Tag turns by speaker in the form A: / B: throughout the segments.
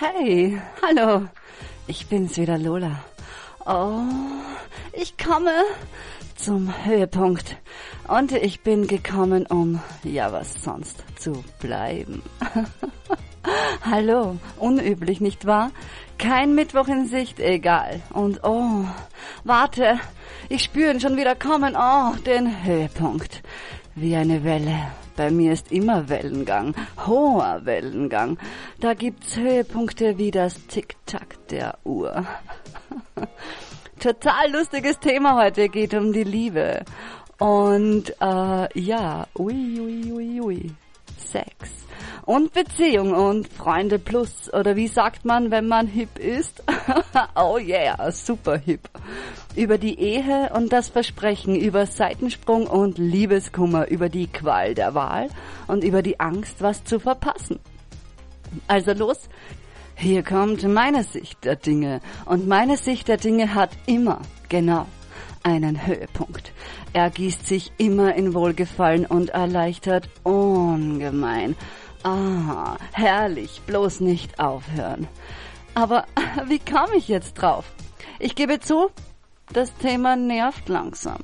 A: Hey, hallo. Ich bin's wieder, Lola. Oh, ich komme zum Höhepunkt. Und ich bin gekommen, um, ja was sonst, zu bleiben. Hallo, unüblich, nicht wahr? Kein Mittwoch in Sicht, egal. Und oh, warte, ich spüre ihn schon wieder kommen. Oh, den Höhepunkt. Wie eine Welle. Bei mir ist immer Wellengang, hoher Wellengang. Da gibt's Höhepunkte wie das Tick-Tack der Uhr. Total lustiges Thema heute, geht um die Liebe. Und äh, ja, ui, ui, ui, ui. Sex. Und Beziehung und Freunde plus. Oder wie sagt man, wenn man hip ist? oh yeah, super hip. Über die Ehe und das Versprechen, über Seitensprung und Liebeskummer, über die Qual der Wahl und über die Angst, was zu verpassen. Also los, hier kommt meine Sicht der Dinge. Und meine Sicht der Dinge hat immer, genau, einen Höhepunkt. Er gießt sich immer in Wohlgefallen und erleichtert ungemein. Ah, herrlich, bloß nicht aufhören. Aber wie kam ich jetzt drauf? Ich gebe zu, das Thema nervt langsam,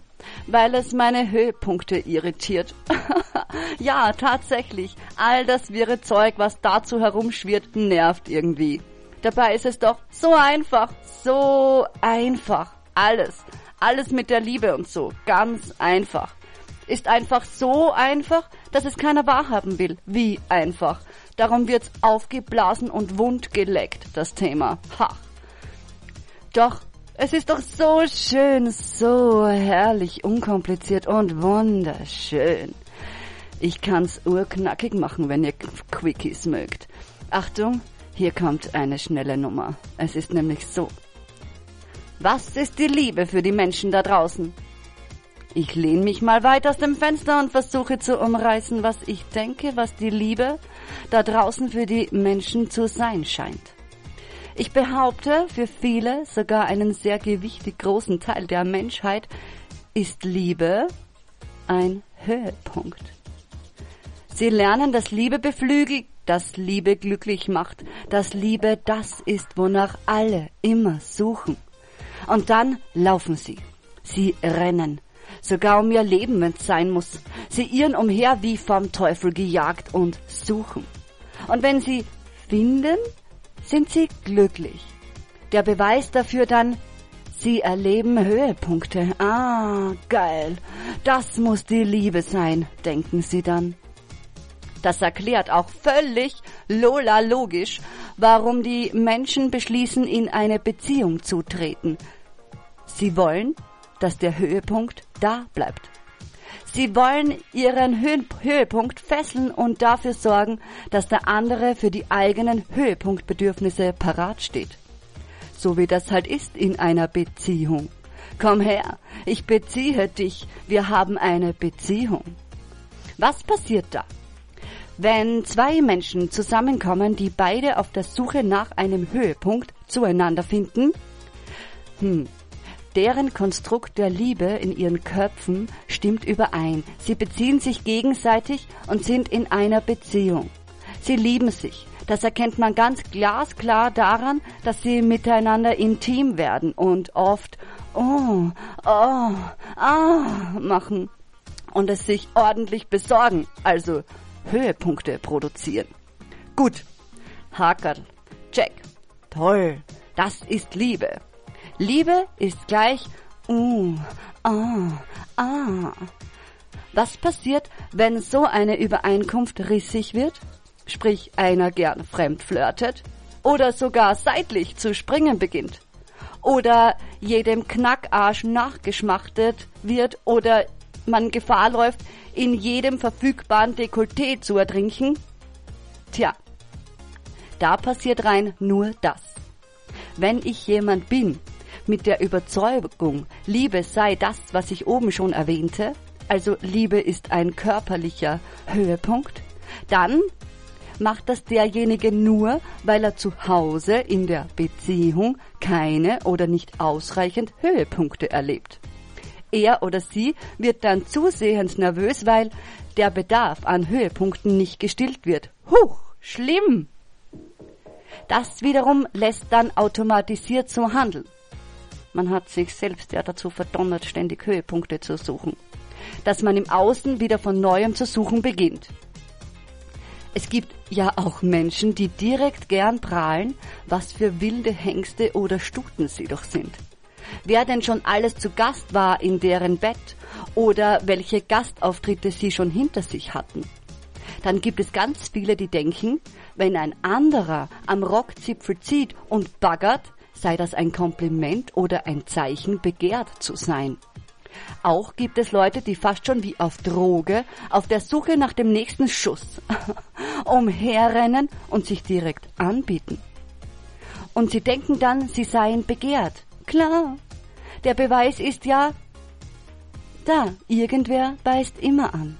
A: weil es meine Höhepunkte irritiert. ja, tatsächlich, all das wirre Zeug, was dazu herumschwirrt, nervt irgendwie. Dabei ist es doch so einfach, so einfach. Alles, alles mit der Liebe und so, ganz einfach. Ist einfach so einfach, dass es keiner wahrhaben will. Wie einfach. Darum wird's aufgeblasen und wundgeleckt, das Thema. Ha. Doch es ist doch so schön, so herrlich, unkompliziert und wunderschön. Ich kann's urknackig machen, wenn ihr Quickies mögt. Achtung, hier kommt eine schnelle Nummer. Es ist nämlich so. Was ist die Liebe für die Menschen da draußen? Ich lehne mich mal weit aus dem Fenster und versuche zu umreißen, was ich denke, was die Liebe da draußen für die Menschen zu sein scheint. Ich behaupte, für viele, sogar einen sehr gewichtig großen Teil der Menschheit, ist Liebe ein Höhepunkt. Sie lernen, dass Liebe beflügelt, dass Liebe glücklich macht, dass Liebe das ist, wonach alle immer suchen. Und dann laufen sie. Sie rennen. Sogar um ihr Leben, wenn's sein muss. Sie irren umher wie vom Teufel gejagt und suchen. Und wenn sie finden, sind sie glücklich. Der Beweis dafür dann, sie erleben Höhepunkte. Ah, geil. Das muss die Liebe sein, denken sie dann. Das erklärt auch völlig Lola logisch, warum die Menschen beschließen, in eine Beziehung zu treten. Sie wollen, dass der Höhepunkt da bleibt. Sie wollen ihren Höhepunkt fesseln und dafür sorgen, dass der andere für die eigenen Höhepunktbedürfnisse parat steht. So wie das halt ist in einer Beziehung. Komm her, ich beziehe dich, wir haben eine Beziehung. Was passiert da? Wenn zwei Menschen zusammenkommen, die beide auf der Suche nach einem Höhepunkt zueinander finden, hm, Deren Konstrukt der Liebe in ihren Köpfen stimmt überein. Sie beziehen sich gegenseitig und sind in einer Beziehung. Sie lieben sich. Das erkennt man ganz glasklar daran, dass sie miteinander intim werden und oft oh, oh, ah machen und es sich ordentlich besorgen, also Höhepunkte produzieren. Gut, Haker, check, toll, das ist Liebe. Liebe ist gleich uh, ah, ah. Was passiert, wenn so eine Übereinkunft rissig wird? Sprich, einer gern fremd flirtet oder sogar seitlich zu springen beginnt oder jedem Knackarsch nachgeschmachtet wird oder man Gefahr läuft, in jedem verfügbaren Dekolleté zu ertrinken? Tja, da passiert rein nur das. Wenn ich jemand bin, mit der Überzeugung, Liebe sei das, was ich oben schon erwähnte, also Liebe ist ein körperlicher Höhepunkt, dann macht das derjenige nur, weil er zu Hause in der Beziehung keine oder nicht ausreichend Höhepunkte erlebt. Er oder sie wird dann zusehends nervös, weil der Bedarf an Höhepunkten nicht gestillt wird. Huch, schlimm! Das wiederum lässt dann automatisiert so handeln. Man hat sich selbst ja dazu verdonnert, ständig Höhepunkte zu suchen. Dass man im Außen wieder von neuem zu suchen beginnt. Es gibt ja auch Menschen, die direkt gern prahlen, was für wilde Hengste oder Stuten sie doch sind. Wer denn schon alles zu Gast war in deren Bett oder welche Gastauftritte sie schon hinter sich hatten. Dann gibt es ganz viele, die denken, wenn ein anderer am Rockzipfel zieht und baggert, sei das ein Kompliment oder ein Zeichen, begehrt zu sein. Auch gibt es Leute, die fast schon wie auf Droge auf der Suche nach dem nächsten Schuss umherrennen und sich direkt anbieten. Und sie denken dann, sie seien begehrt. Klar, der Beweis ist ja da, irgendwer beißt immer an.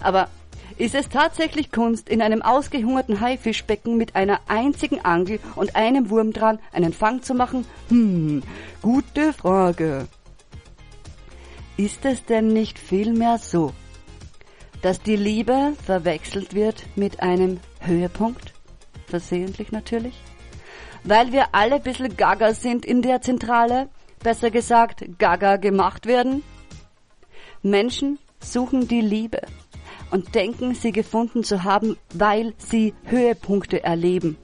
A: Aber ist es tatsächlich Kunst, in einem ausgehungerten Haifischbecken mit einer einzigen Angel und einem Wurm dran einen Fang zu machen? Hm, gute Frage. Ist es denn nicht vielmehr so, dass die Liebe verwechselt wird mit einem Höhepunkt? Versehentlich natürlich. Weil wir alle bisschen gaga sind in der Zentrale, besser gesagt gaga gemacht werden. Menschen suchen die Liebe und denken, sie gefunden zu haben, weil sie Höhepunkte erleben.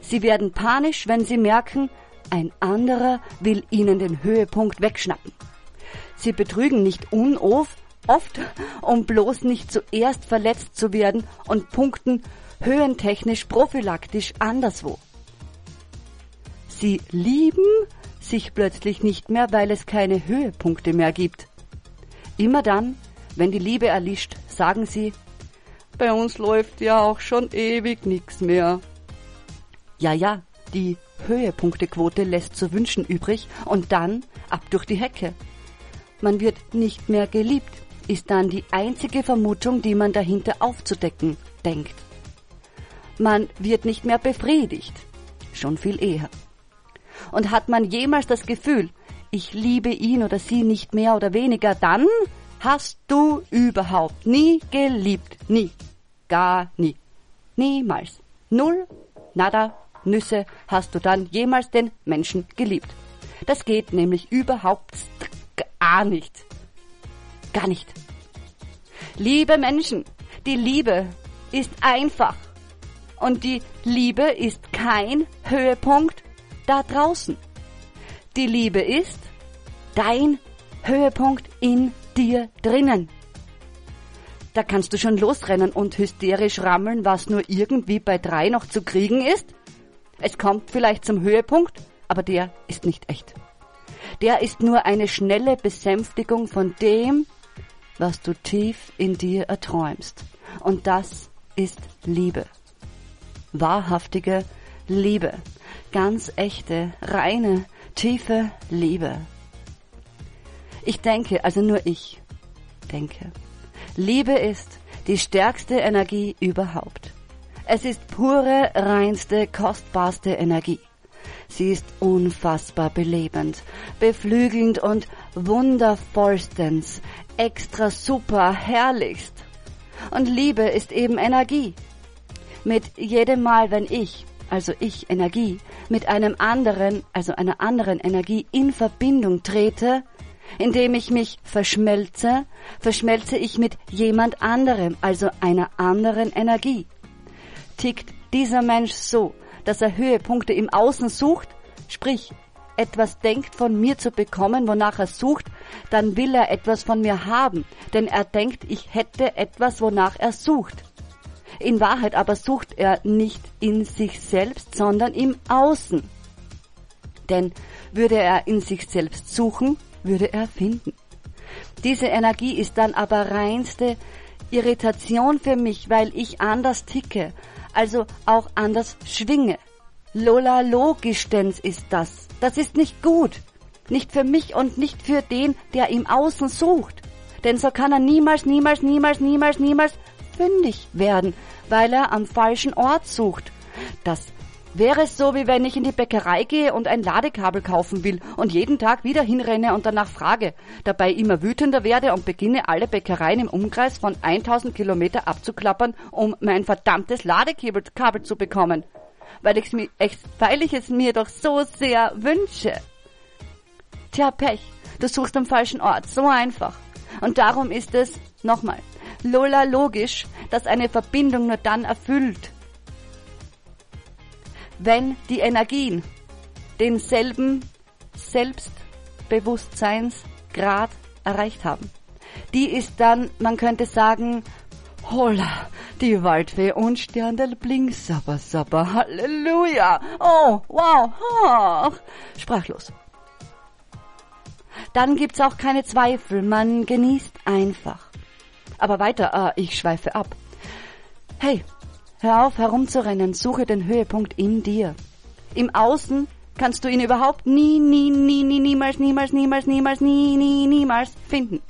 A: Sie werden panisch, wenn sie merken, ein anderer will ihnen den Höhepunkt wegschnappen. Sie betrügen nicht unoft, oft, um bloß nicht zuerst verletzt zu werden und punkten höhentechnisch prophylaktisch anderswo. Sie lieben sich plötzlich nicht mehr, weil es keine Höhepunkte mehr gibt. Immer dann, wenn die Liebe erlischt, sagen sie, bei uns läuft ja auch schon ewig nichts mehr. Ja, ja, die Höhepunktequote lässt zu wünschen übrig und dann ab durch die Hecke man wird nicht mehr geliebt, ist dann die einzige Vermutung, die man dahinter aufzudecken denkt. Man wird nicht mehr befriedigt, schon viel eher. Und hat man jemals das Gefühl, ich liebe ihn oder sie nicht mehr oder weniger, dann hast du überhaupt nie geliebt. Nie. Gar nie. Niemals. Null, nada, Nüsse hast du dann jemals den Menschen geliebt. Das geht nämlich überhaupt gar nicht. Gar nicht. Liebe Menschen, die Liebe ist einfach. Und die Liebe ist kein Höhepunkt da draußen. Die Liebe ist dein Höhepunkt in dir drinnen. Da kannst du schon losrennen und hysterisch rammeln, was nur irgendwie bei drei noch zu kriegen ist. Es kommt vielleicht zum Höhepunkt, aber der ist nicht echt der ist nur eine schnelle Besänftigung von dem, was du tief in dir erträumst. Und das ist Liebe. Wahrhaftige Liebe. Ganz echte, reine, tiefe Liebe. Ich denke, also nur ich denke, Liebe ist die stärkste Energie überhaupt. Es ist pure, reinste, kostbarste Energie. Sie ist unfassbar belebend, beflügelnd und wundervollstens, extra super, herrlichst. Und Liebe ist eben Energie. Mit jedem Mal, wenn ich, also ich Energie, mit einem anderen, also einer anderen Energie in Verbindung trete, indem ich mich verschmelze, verschmelze ich mit jemand anderem, also einer anderen Energie. Tickt dieser Mensch so, dass er Höhepunkte im Außen sucht, sprich etwas denkt von mir zu bekommen, wonach er sucht, dann will er etwas von mir haben, denn er denkt, ich hätte etwas, wonach er sucht. In Wahrheit aber sucht er nicht in sich selbst, sondern im Außen. Denn würde er in sich selbst suchen, würde er finden. Diese Energie ist dann aber reinste Irritation für mich, weil ich anders ticke, also auch anders schwinge. Lola Logistens ist das. Das ist nicht gut. Nicht für mich und nicht für den, der im Außen sucht. Denn so kann er niemals, niemals, niemals, niemals, niemals fündig werden, weil er am falschen Ort sucht. Das wäre so, wie wenn ich in die Bäckerei gehe und ein Ladekabel kaufen will und jeden Tag wieder hinrenne und danach frage, dabei immer wütender werde und beginne alle Bäckereien im Umkreis von 1000 Kilometer abzuklappern, um mein verdammtes Ladekabel zu bekommen. weil, ich's mir, weil ich es mir doch so sehr wünsche. Tja, Pech, du suchst am falschen Ort, so einfach. Und darum ist es, nochmal, Lola logisch, dass eine Verbindung nur dann erfüllt, wenn die Energien denselben Selbstbewusstseinsgrad erreicht haben. Die ist dann, man könnte sagen, Holla, die Waldfee und Sterndel bling, sabba, sabba, Halleluja. Oh, wow, oh. sprachlos. Dann gibt's auch keine Zweifel, man genießt einfach. Aber weiter, ah, ich schweife ab. Hey, hör auf herumzurennen, suche den Höhepunkt in dir. Im Außen kannst du ihn überhaupt nie, nie, nie, nie, niemals, niemals, niemals, niemals, nie, nie, niemals finden.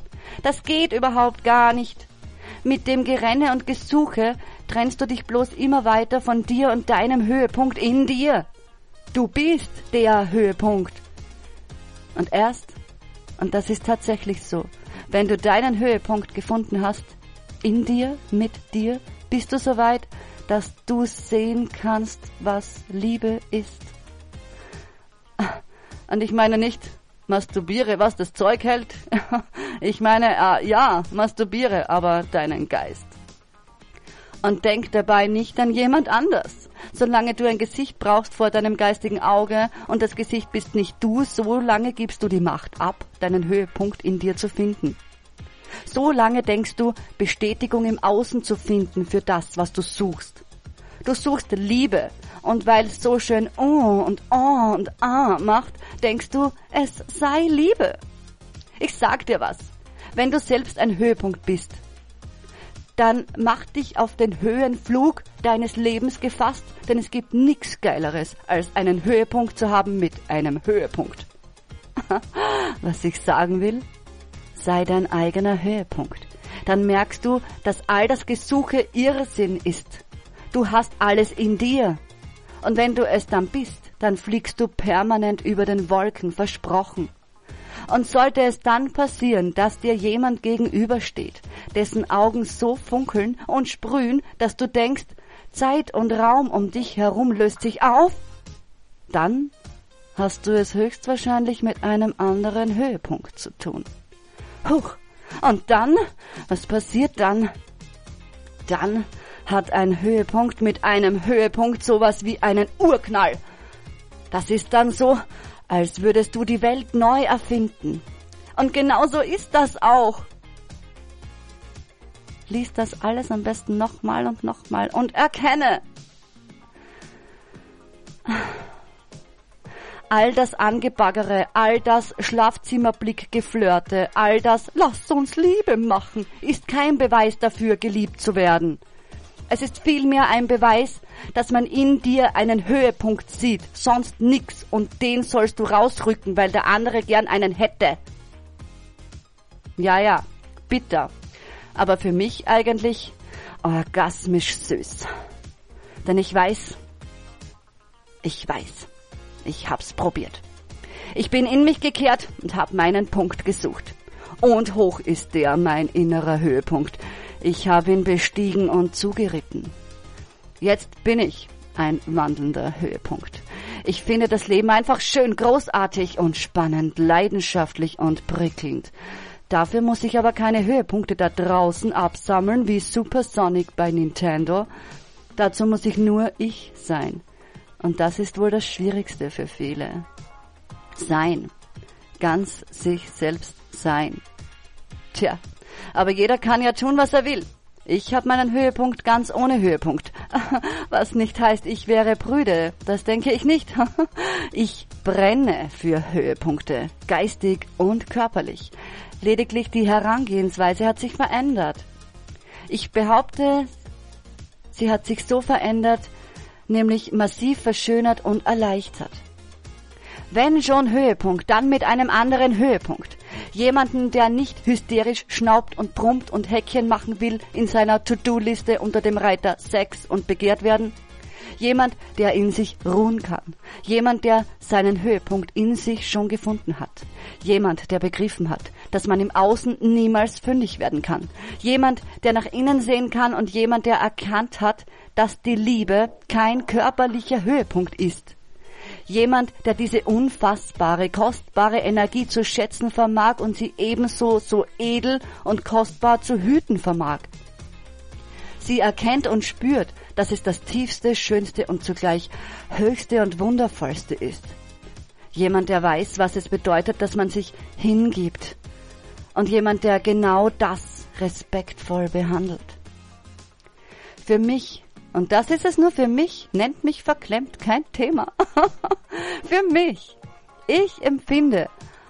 A: Das geht überhaupt gar nicht. Mit dem Gerenne und Gesuche trennst du dich bloß immer weiter von dir und deinem Höhepunkt in dir. Du bist der Höhepunkt. Und erst, und das ist tatsächlich so, wenn du deinen Höhepunkt gefunden hast, in dir, mit dir, bist du so weit, dass du sehen kannst, was Liebe ist. Und ich meine nicht, masturbiere, was das Zeug hält. ich meine, äh, ja, masturbiere, aber deinen Geist. Und denk dabei nicht an jemand anders. Solange du ein Gesicht brauchst vor deinem geistigen Auge und das Gesicht bist nicht du, so lange gibst du die Macht ab, deinen Höhepunkt in dir zu finden. So lange denkst du, Bestätigung im Außen zu finden für das, was du suchst. Du suchst Liebe, und weil es so schön oh und oh und ah macht, denkst du, es sei Liebe. Ich sag dir was. Wenn du selbst ein Höhepunkt bist, dann mach dich auf den Höhenflug deines Lebens gefasst, denn es gibt nichts Geileres, als einen Höhepunkt zu haben mit einem Höhepunkt. Was ich sagen will? Sei dein eigener Höhepunkt. Dann merkst du, dass all das Gesuche Irrsinn ist. Du hast alles in dir. Und wenn du es dann bist, dann fliegst du permanent über den Wolken, versprochen. Und sollte es dann passieren, dass dir jemand gegenübersteht, dessen Augen so funkeln und sprühen, dass du denkst, Zeit und Raum um dich herum löst sich auf, dann hast du es höchstwahrscheinlich mit einem anderen Höhepunkt zu tun. Huch, und dann, was passiert dann? Dann hat ein Höhepunkt mit einem Höhepunkt sowas wie einen Urknall. Das ist dann so, als würdest du die Welt neu erfinden. Und genau so ist das auch. Lies das alles am besten nochmal und nochmal und erkenne. All das Angebaggere, all das Schlafzimmerblickgeflirte, all das Lass uns Liebe machen, ist kein Beweis dafür, geliebt zu werden. Es ist vielmehr ein Beweis, dass man in dir einen Höhepunkt sieht, sonst nix und den sollst du rausrücken, weil der andere gern einen hätte. Ja, ja, bitter. Aber für mich eigentlich orgasmisch süß. Denn ich weiß, ich weiß, ich hab's probiert. Ich bin in mich gekehrt und hab meinen Punkt gesucht. Und hoch ist der mein innerer Höhepunkt. Ich habe ihn bestiegen und zugeritten. Jetzt bin ich ein wandelnder Höhepunkt. Ich finde das Leben einfach schön, großartig und spannend, leidenschaftlich und prickelnd. Dafür muss ich aber keine Höhepunkte da draußen absammeln wie Supersonic bei Nintendo. Dazu muss ich nur ich sein. Und das ist wohl das Schwierigste für viele. Sein. Ganz sich selbst sein. Tja, aber jeder kann ja tun, was er will. Ich habe meinen Höhepunkt ganz ohne Höhepunkt. Was nicht heißt, ich wäre prüde. Das denke ich nicht. Ich brenne für Höhepunkte, geistig und körperlich. Lediglich die Herangehensweise hat sich verändert. Ich behaupte, sie hat sich so verändert, nämlich massiv verschönert und erleichtert. Wenn schon Höhepunkt, dann mit einem anderen Höhepunkt. Jemanden, der nicht hysterisch schnaubt und brummt und Häkchen machen will in seiner To-Do-Liste unter dem Reiter Sex und begehrt werden. Jemand, der in sich ruhen kann. Jemand, der seinen Höhepunkt in sich schon gefunden hat. Jemand, der begriffen hat, dass man im Außen niemals fündig werden kann. Jemand, der nach innen sehen kann und jemand, der erkannt hat, dass die Liebe kein körperlicher Höhepunkt ist. Jemand, der diese unfassbare, kostbare Energie zu schätzen vermag und sie ebenso so edel und kostbar zu hüten vermag. Sie erkennt und spürt, dass es das tiefste, schönste und zugleich höchste und wundervollste ist. Jemand, der weiß, was es bedeutet, dass man sich hingibt. Und jemand, der genau das respektvoll behandelt. Für mich und das ist es nur für mich. Nennt mich verklemmt, kein Thema. für mich. Ich empfinde.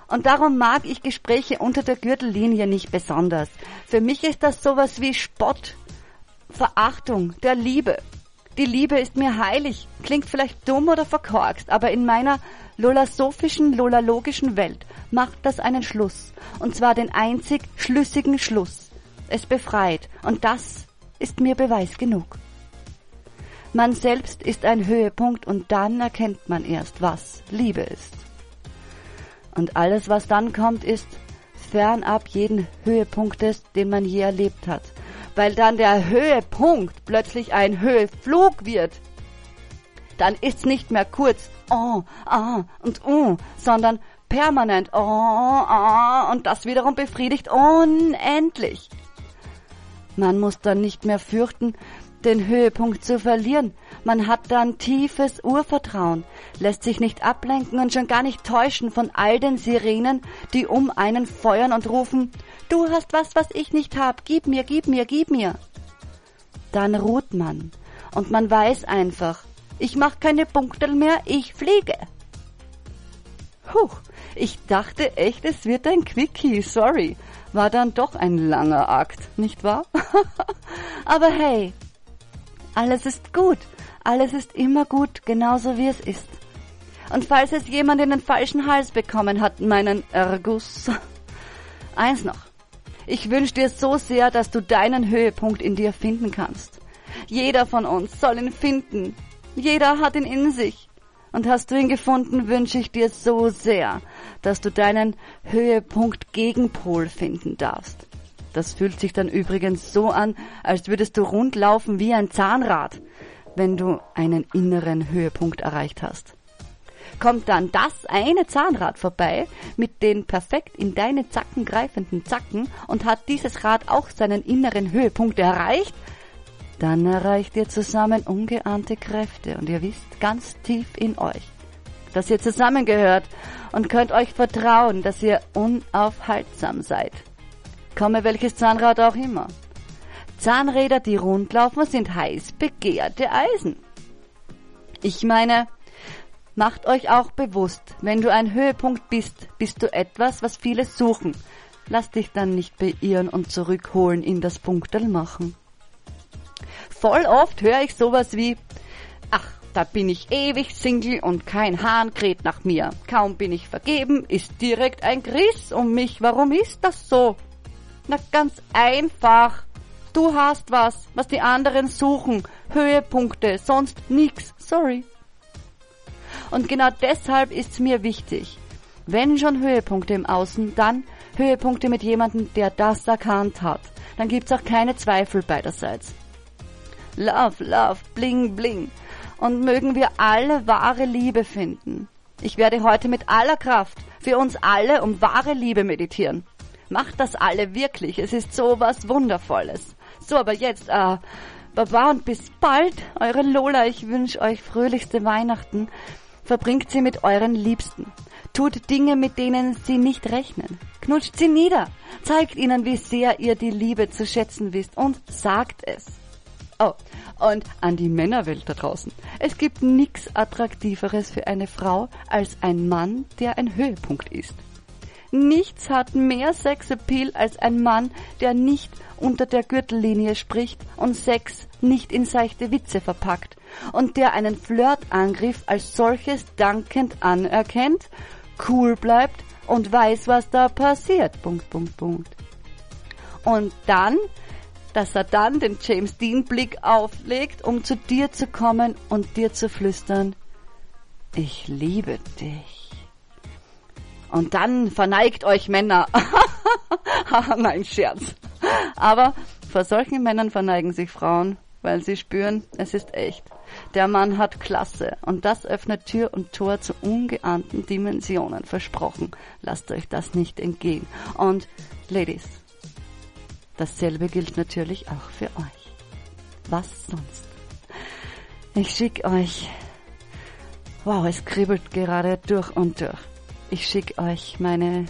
A: Und darum mag ich Gespräche unter der Gürtellinie nicht besonders. Für mich ist das sowas wie Spott, Verachtung der Liebe. Die Liebe ist mir heilig. Klingt vielleicht dumm oder verkorkst, aber in meiner lolasophischen, lolalogischen Welt macht das einen Schluss. Und zwar den einzig schlüssigen Schluss. Es befreit. Und das ist mir Beweis genug. Man selbst ist ein Höhepunkt und dann erkennt man erst, was Liebe ist. Und alles, was dann kommt, ist fernab jeden Höhepunktes, den man je erlebt hat. Weil dann der Höhepunkt plötzlich ein Höheflug wird. Dann ist's nicht mehr kurz oh, ah und uh, sondern permanent oh, ah und das wiederum befriedigt unendlich. Man muss dann nicht mehr fürchten, den Höhepunkt zu verlieren. Man hat dann tiefes Urvertrauen, lässt sich nicht ablenken und schon gar nicht täuschen von all den Sirenen, die um einen feuern und rufen, du hast was, was ich nicht hab, gib mir, gib mir, gib mir. Dann ruht man und man weiß einfach, ich mach keine Punktel mehr, ich fliege. Huch, ich dachte echt, es wird ein Quickie, sorry. War dann doch ein langer Akt, nicht wahr? Aber hey, alles ist gut. Alles ist immer gut, genauso wie es ist. Und falls es jemand in den falschen Hals bekommen hat, meinen Erguss. Eins noch. Ich wünsche dir so sehr, dass du deinen Höhepunkt in dir finden kannst. Jeder von uns soll ihn finden. Jeder hat ihn in sich. Und hast du ihn gefunden, wünsche ich dir so sehr, dass du deinen Höhepunkt Gegenpol finden darfst. Das fühlt sich dann übrigens so an, als würdest du rundlaufen wie ein Zahnrad, wenn du einen inneren Höhepunkt erreicht hast. Kommt dann das eine Zahnrad vorbei mit den perfekt in deine Zacken greifenden Zacken und hat dieses Rad auch seinen inneren Höhepunkt erreicht, dann erreicht ihr zusammen ungeahnte Kräfte und ihr wisst ganz tief in euch, dass ihr zusammengehört und könnt euch vertrauen, dass ihr unaufhaltsam seid komme welches Zahnrad auch immer. Zahnräder, die rundlaufen, sind heiß begehrte Eisen. Ich meine, macht euch auch bewusst, wenn du ein Höhepunkt bist, bist du etwas, was viele suchen. Lass dich dann nicht beirren und zurückholen in das Punktel machen. Voll oft höre ich sowas wie, ach, da bin ich ewig Single und kein Hahn kräht nach mir. Kaum bin ich vergeben, ist direkt ein Griss um mich. Warum ist das so? Na ganz einfach. Du hast was, was die anderen suchen. Höhepunkte, sonst nix. Sorry. Und genau deshalb ist's mir wichtig. Wenn schon Höhepunkte im Außen, dann Höhepunkte mit jemandem, der das erkannt hat. Dann gibt's auch keine Zweifel beiderseits. Love, love, bling, bling. Und mögen wir alle wahre Liebe finden. Ich werde heute mit aller Kraft für uns alle um wahre Liebe meditieren. Macht das alle wirklich. Es ist so was Wundervolles. So, aber jetzt, äh, Baba und bis bald. Eure Lola, ich wünsche euch fröhlichste Weihnachten. Verbringt sie mit euren Liebsten. Tut Dinge, mit denen sie nicht rechnen. Knutscht sie nieder. Zeigt ihnen, wie sehr ihr die Liebe zu schätzen wisst und sagt es. Oh, und an die Männerwelt da draußen. Es gibt nichts Attraktiveres für eine Frau als ein Mann, der ein Höhepunkt ist. Nichts hat mehr Sexappeal als ein Mann, der nicht unter der Gürtellinie spricht und Sex nicht in seichte Witze verpackt und der einen Flirtangriff als solches dankend anerkennt, cool bleibt und weiß, was da passiert. Punkt, Punkt, Punkt. Und dann dass er dann den James Dean Blick auflegt, um zu dir zu kommen und dir zu flüstern, ich liebe dich. Und dann verneigt euch Männer. Nein, Scherz. Aber vor solchen Männern verneigen sich Frauen, weil sie spüren, es ist echt. Der Mann hat Klasse und das öffnet Tür und Tor zu ungeahnten Dimensionen. Versprochen, lasst euch das nicht entgehen. Und Ladies, dasselbe gilt natürlich auch für euch. Was sonst? Ich schick euch, wow, es kribbelt gerade durch und durch. Ich schick euch meine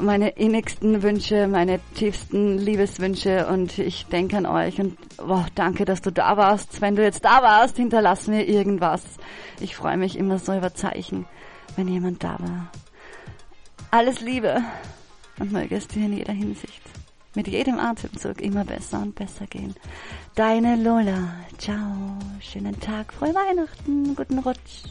A: meine innigsten Wünsche, meine tiefsten Liebeswünsche und ich denke an euch und wow, danke, dass du da warst. Wenn du jetzt da warst, hinterlass mir irgendwas. Ich freue mich immer so über Zeichen, wenn jemand da war. Alles Liebe und möge es dir in jeder Hinsicht mit jedem Atemzug immer besser und besser gehen. Deine Lola. Ciao. Schönen Tag. Frohe Weihnachten. Guten Rutsch.